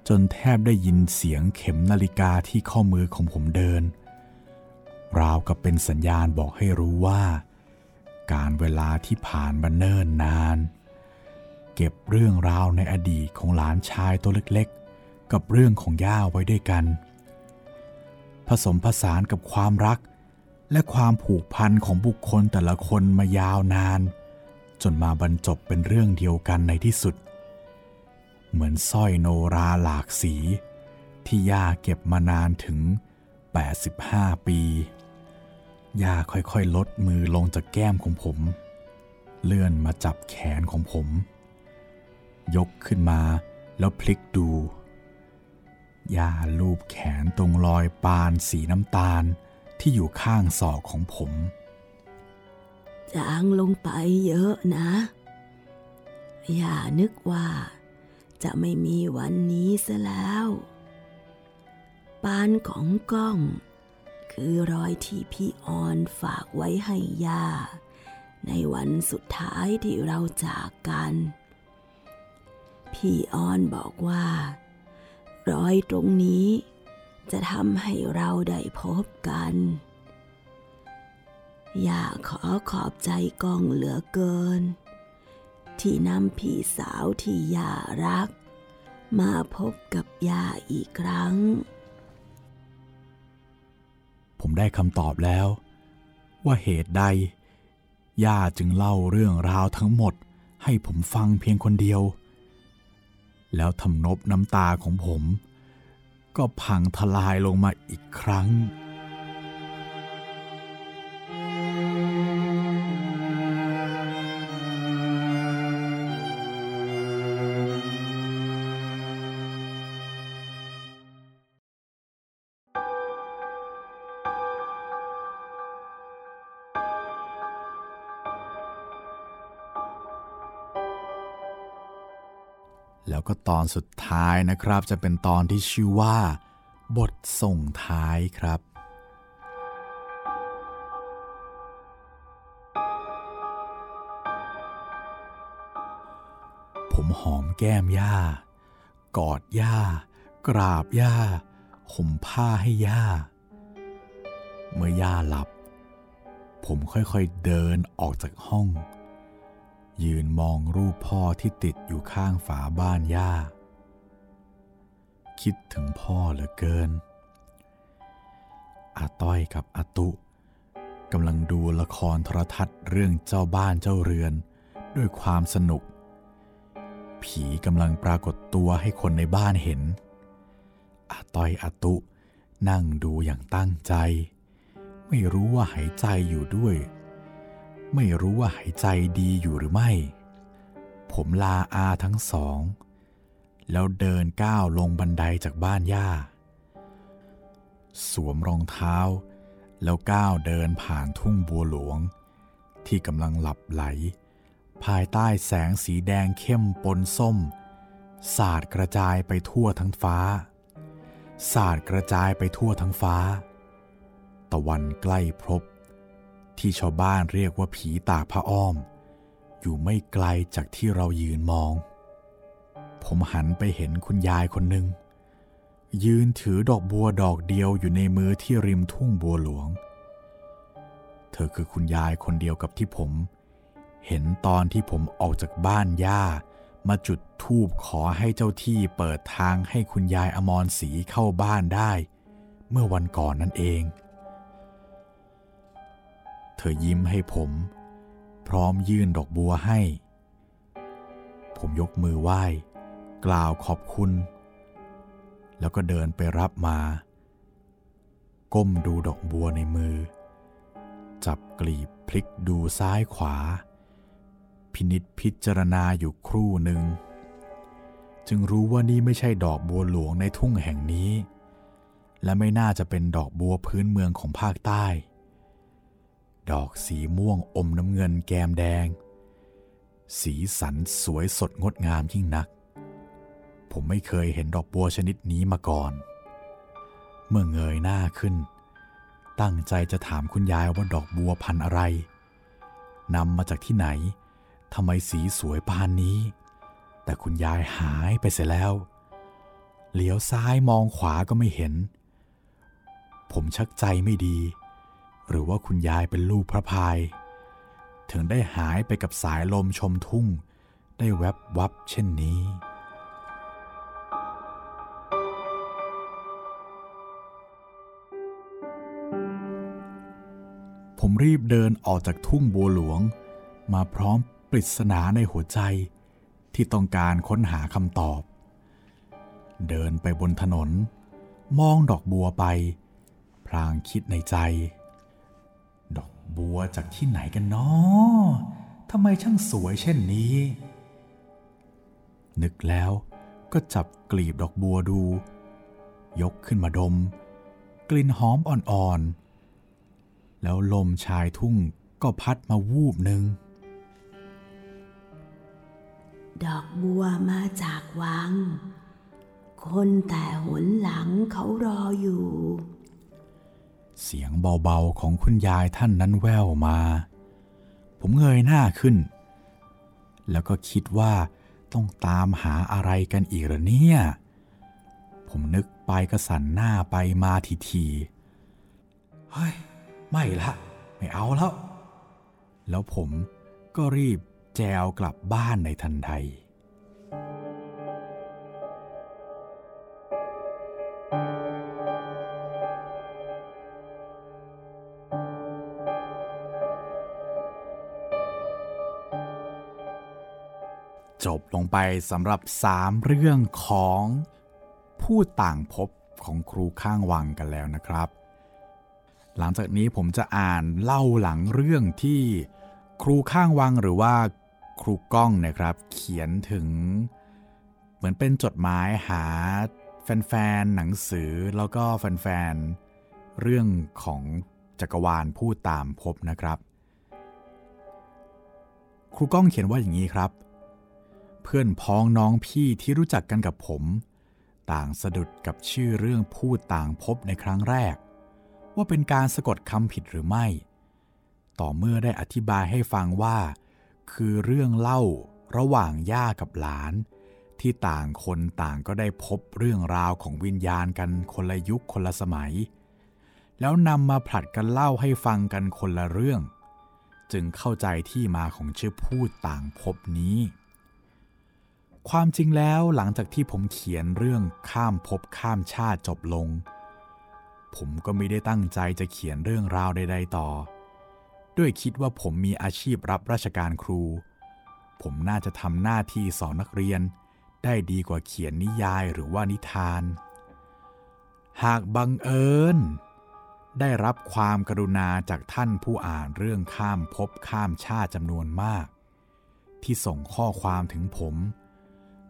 จนแทบได้ยินเสียงเข็มนาฬิกาที่ข้อมือของผมเดิน ราวกับเป็นสัญญาณบอกให้รู้ว่า การเวลาที่ผ่านมาเนิ่นนาน เก็บเรื่องราวในอดีตของหลานชายตัวเล็กๆ กับเรื่องของย่าไว้ด้วยกัน ผสมผสานกับความรัก และความผูกพันของบุคคลแต่ละคนมายาวนาน จนมาบรรจบเป็นเรื่องเดียวกันในที่สุด เหมือนสร้อยโนราหลากสี ที่ย่าเก็บมานานถึง 85 ปีย่าค่อยๆ ลดมือลงจากแก้มของผม เลื่อนมาจับแขนของผม ยกขึ้นมาแล้วพลิกดูย่าลูบแขนตรงรอยปานสีน้ำตาลที่อยู่ข้างศอกของผม จางลงไปเยอะนะ อย่านึกว่า จะไม่มีวันนี้ซะแล้ว ปานของก้อง คือรอยที่พี่ออนฝากไว้ให้ย่า ในวันสุดท้ายที่เราจากกัน พี่ออนบอกว่า รอยตรงนี้จะทำให้เราได้พบกัน อยากขอขอบใจกองเหลือเกิน ที่นำพี่สาวที่ยารัก มาพบกับยาอีกครั้ง ผมได้คำตอบแล้ว ว่าเหตุใด ย่าจึงเล่าเรื่องราวทั้งหมดให้ผมฟังเพียงคนเดียว แล้วทำนบน้ำตาของผม ก็พังทลายลงมาอีกครั้ง แล้วก็ตอนสุดท้ายนะครับ จะเป็นตอนที่ชื่อว่า บทส่งท้ายครับ ผมหอมแก้มย่า กอดย่า กราบย่าห่มผ้าให้ย่า เมื่อย่าหลับ ผมค่อยๆเดินออกจากห้อง ยืนมองรูปพ่อที่ติดอยู่ข้างฝาบ้านย่า คิดถึงพ่อเหลือเกิน อาต้อยกับอาตุกำลังดูละครโทรทัศน์เรื่องเจ้าบ้านเจ้าเรือน ด้วยความสนุก ผีกำลังปรากฏตัวให้คนในบ้านเห็น อาต้อยอาตุนั่งดูอย่างตั้งใจ ไม่รู้ว่าหายใจอยู่ด้วย ไม่รู้ว่าหายใจดีอยู่หรือไม่ ผมลาอาทั้งสอง แล้วเดินก้าวลงบันไดจากบ้านย่า สวมรองเท้า แล้วก้าวเดินผ่านทุ่งบัวหลวง ที่กำลังหลับไหล ภายใต้แสงสีแดงเข้มปนส้ม สาดกระจายไปทั่วทั้งฟ้า สาดกระจายไปทั่วทั้งฟ้า ตะวันใกล้พบ ที่ชาวบ้านเรียกว่าผีตากผ้าอ้อม อยู่ไม่ไกลจากที่เรายืนมอง ผมหันไปเห็นคุณยายคนหนึ่ง ยืนถือดอกบัวดอกเดียวอยู่ในมือที่ริมทุ่งบัวหลวง เธอคือคุณยายคนเดียวกับที่ผม เห็นตอนที่ผมออกจากบ้านย่ามาจุดธูปขอให้เจ้าที่เปิดทางให้คุณยายอมรศรีเข้าบ้านได้ เมื่อวันก่อนนั่นเอง เธอยิ้มให้ผม พร้อมยื่นดอกบัวให้ ผมยกมือไหว้ กล่าวขอบคุณ แล้วก็เดินไปรับมา ก้มดูดอกบัวในมือ จับกลีบพลิกดูซ้ายขวา พินิษพิจารณาอยู่ครู่หนึ่ง จึงรู้ว่านี่ไม่ใช่ดอกบัวหลวงในทุ่งแห่งนี้ และไม่น่าจะเป็นดอกบัวพื้นเมืองของภาคใต้ ดอกสีม่วงอมน้ำเงินแกมแดง สีสันสวยสดงดงามยิ่งนัก ผมไม่เคยเห็นดอกบัวชนิดนี้มาก่อน เมื่อเงยหน้าขึ้น ตั้งใจจะถามคุณยายว่าดอกบัวพันอะไรนำมาจากที่ไหนทำไมสีสวยปานนี้ แต่คุณยายหายไปเสียแล้ว เหลียวซ้ายมองขวาก็ไม่เห็น ผมชักใจไม่ดี หรือว่าคุณยายเป็นลูกพระพาย ถึงได้หายไปกับสายลมชมทุ่ง ได้แวบวับเช่นนี้ ผมรีบเดินออกจากทุ่งบัวหลวง มาพร้อมปริศนาในหัวใจที่ต้องการค้นหาคำตอบ เดินไปบนถนน มองดอกบัวไป พลางคิดในใจ บัวจากที่ไหนกันเนาะทำไมช่างสวยเช่นนี้ นึกแล้วก็จับกลีบดอกบัวดู ยกขึ้นมาดม กลิ่นหอมอ่อนๆ แล้วลมชายทุ่งก็พัดมาวูบหนึ่ง ดอกบัวมาจากวัง คนแต่หนหลังเขารออยู่ เสียงเบาๆของคุณยายท่านนั้นแว่วมา ผมเงยหน้าขึ้น แล้วก็คิดว่าต้องตามหาอะไรกันอีกหรอเนี่ย ผมนึกไปก็สั่นหน้าไปมาทีๆเฮ้ย ไม่ละ ไม่เอาแล้ว แล้วผมก็รีบแจวกลับบ้านในทันใด จบลงไปสำหรับ 3 เรื่องของผู้ต่างพบของครูข้างวังกันแล้วนะครับ หลังจากนี้ผมจะอ่านเล่าหลังเรื่องที่ครูข้างวังหรือว่าครูก้องนะครับ เขียนถึง เหมือนเป็นจดหมายหาแฟนๆหนังสือแล้วก็แฟนๆเรื่องของจักรวาลผู้ตามพบนะครับ ครูก้องเขียนว่าอย่างนี้ครับ เพื่อนพ้องน้องพี่ที่รู้จักกันกับผม ต่างสะดุดกับชื่อเรื่องพูดต่างพบในครั้งแรก ว่าเป็นการสะกดคำผิดหรือไม่ ต่อเมื่อได้อธิบายให้ฟังว่า คือเรื่องเล่าระหว่างย่ากับหลาน ที่ต่างคนต่างก็ได้พบเรื่องราวของวิญญาณกันคนละยุคคนละสมัย แล้วนำมาผลัดกันเล่าให้ฟังกันคนละเรื่อง จึงเข้าใจที่มาของชื่อพูดต่างพบนี้ ความจริงแล้วหลังจากที่ผมเขียนเรื่องข้ามภพข้ามชาติจบลง ผมก็ไม่ได้ตั้งใจจะเขียนเรื่องราวใด ๆ ต่อ ด้วยคิดว่าผมมีอาชีพรับราชการครู ผมน่าจะทำหน้าที่สอนนักเรียน ได้ดีกว่าเขียนนิยายหรือว่านิทาน หากบังเอิญ ได้รับความกรุณาจากท่านผู้อ่านเรื่องข้ามภพข้ามชาติจำนวนมาก ที่ส่งข้อความถึงผม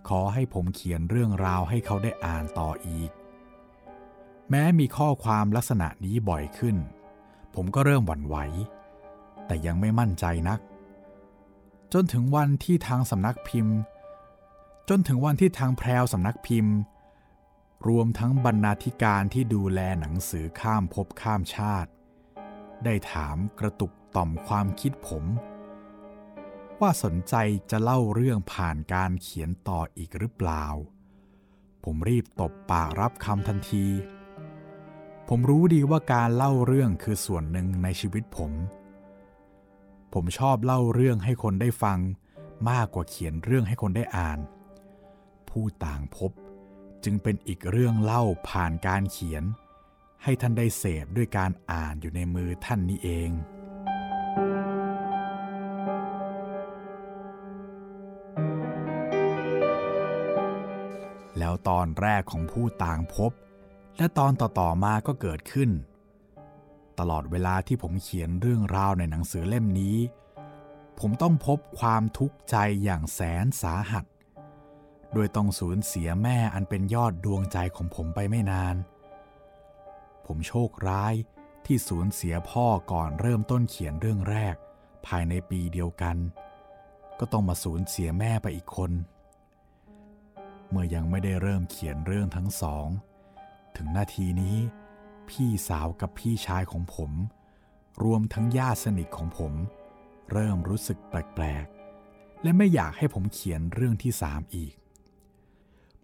ขอให้ผมเขียนเรื่องราวให้เขาได้อ่านต่ออีก แม้มีข้อความลักษณะนี้บ่อยขึ้น ผมก็เริ่มหวั่นไหว แต่ยังไม่มั่นใจนัก จนถึงวันที่ทางสำนักพิมพ์ จนถึงวันที่ทางแพรวสำนักพิมพ์ รวมทั้งบรรณาธิการที่ดูแลหนังสือข้ามภพข้ามชาติ ได้ถามกระตุกต่อมความคิดผม ว่าสนใจจะเล่าเรื่องผ่านการเขียนต่ออีกหรือเปล่า ผมรีบตบปากรับคำทันที ผมรู้ดีว่าการเล่าเรื่องคือส่วนหนึ่งในชีวิตผม ผมชอบเล่าเรื่องให้คนได้ฟัง มากกว่าเขียนเรื่องให้คนได้อ่าน ผู้ต่างพบจึงเป็นอีกเรื่องเล่าผ่านการเขียน ให้ท่านได้เสพด้วยการอ่านอยู่ในมือท่านนี้เอง แล้วตอนแรกของผู้ต่างพบ และตอนต่อๆมาก็เกิดขึ้น ตลอดเวลาที่ผมเขียนเรื่องราวในหนังสือเล่มนี้ ผมต้องพบความทุกข์ใจอย่างแสนสาหัส โดยต้องสูญเสียแม่อันเป็นยอดดวงใจของผมไปไม่นาน ผมโชคร้ายที่สูญเสียพ่อก่อนเริ่มต้นเขียนเรื่องแรก ภายในปีเดียวกัน ก็ต้องมาสูญเสียแม่ไปอีกคน เมื่อยังไม่ได้เริ่มเขียนเรื่องทั้งสอง ถึงนาทีนี้ พี่สาวกับพี่ชายของผม รวมทั้งญาติสนิทของผม เริ่มรู้สึกแปลกๆ และไม่อยากให้ผมเขียนเรื่องที่สามอีก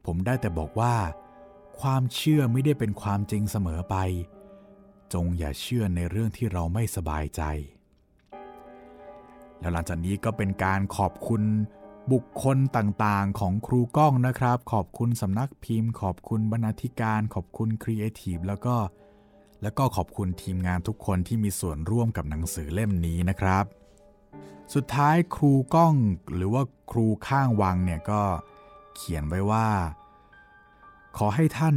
ผมได้แต่บอกว่า ความเชื่อไม่ได้เป็นความจริงเสมอไป จงอย่าเชื่อในเรื่องที่เราไม่สบายใจ แล้วหลังจากนี้ก็เป็นการขอบคุณ บุคคลต่างๆ ของครูก้องนะครับ ขอบคุณสำนักพิมพ์ ขอบคุณบรรณาธิการ ขอบคุณครีเอทีฟแล้วก็แล้วก็ขอบคุณทีมงานทุกคนที่มีส่วนร่วมกับหนังสือเล่มนี้นะครับ สุดท้ายครูก้องหรือว่าครูข้างวังเนี่ยก็เขียนไว้ว่า ขอให้ท่าน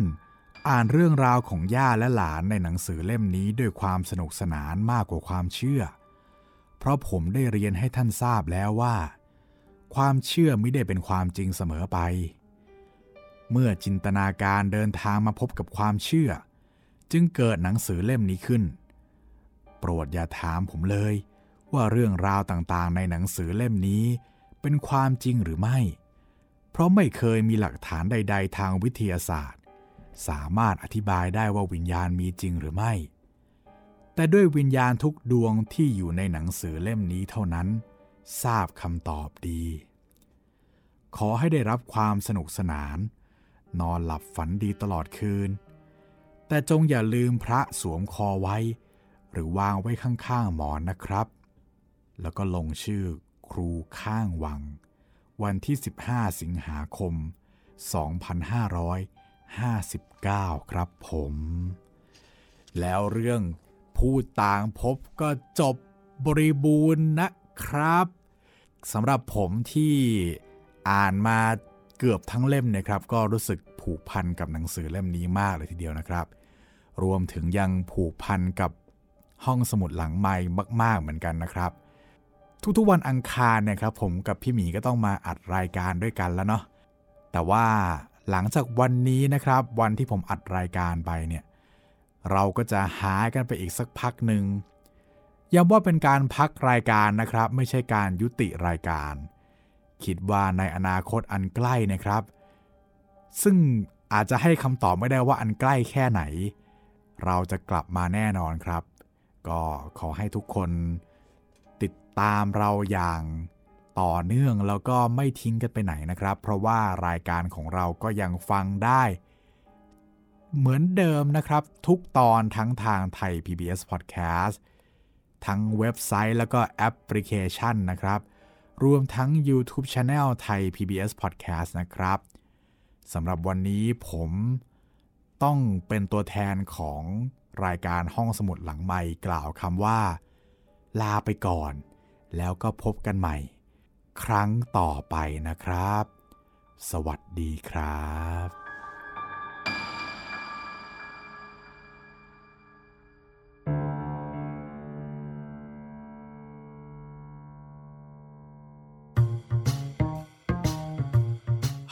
อ่านเรื่องราวของย่าและหลานในหนังสือเล่มนี้ด้วยความสนุกสนานมากกว่าความเชื่อ เพราะผมได้เรียนให้ท่านทราบแล้วว่า ความเชื่อไม่ได้เป็นความจริงเสมอไป เมื่อจินตนาการเดินทางมาพบกับความเชื่อ จึงเกิดหนังสือเล่มนี้ขึ้น โปรดอย่าถามผมเลย ว่าเรื่องราวต่างๆ ในหนังสือเล่มนี้เป็นความจริงหรือไม่ เพราะไม่เคยมีหลักฐานใด ๆ ทางวิทยาศาสตร์ สามารถอธิบายได้ว่าวิญญาณมีจริงหรือไม่ แต่ด้วยวิญญาณทุกดวงที่อยู่ในหนังสือเล่มนี้เท่านั้น ทราบคำตอบดี ขอให้ได้รับความสนุกสนาน นอนหลับฝันดีตลอดคืน แต่จงอย่าลืมพระสวมคอไว้ หรือวางไว้ข้างๆหมอนนะครับ แล้วก็ลงชื่อครูข้างวัง วันที่ 15 สิงหาคม 2559 ครับผม แล้วเรื่องผู้ต่างพบก็จบบริบูรณ์นะ ครับสำหรับผมที่อ่านมาเกือบทั้งเล่มนะครับ ก็รู้สึกผูกพันกับหนังสือเล่มนี้มากเลยทีเดียวนะครับ รวมถึงยังผูกพันกับห้องสมุดหลังใหม่มาก ๆเหมือนกันนะครับ ทุกๆวันอังคารเนี่ยครับผมกับพี่หมีก็ต้องมาอัดรายการด้วยกันแล้วเนาะแต่ว่าหลังจากวันนี้นะครับ วันที่ผมอัดรายการไปเนี่ยเราก็จะหายกันไปอีกสักพักหนึ่ง ย้ำว่าเป็นการพักรายการนะครับ ไม่ใช่การยุติรายการ คิดว่าในอนาคตอันใกล้นะครับ ซึ่งอาจจะให้คำตอบไม่ได้ว่าอันใกล้แค่ไหน เราจะกลับมาแน่นอนครับ ก็ขอให้ทุกคนติดตามเราอย่างต่อเนื่องแล้วก็ไม่ทิ้งกันไปไหนนะครับ เพราะว่ารายการของเราก็ยังฟังได้ เหมือนเดิมนะครับ ทุกตอนทั้งทางไทย PBS Podcast ทั้งเว็บไซต์แล้วก็แอปพลิเคชันนะครับ รวมทั้ง YouTube Channel ไทย PBS Podcast นะครับสำหรับวันนี้ผมต้องเป็นตัวแทนของรายการห้องสมุดหลังใหม่กล่าวคำว่า ลาไปก่อน แล้วก็พบกันใหม่ ครั้งต่อไปนะครับ สวัสดีครับ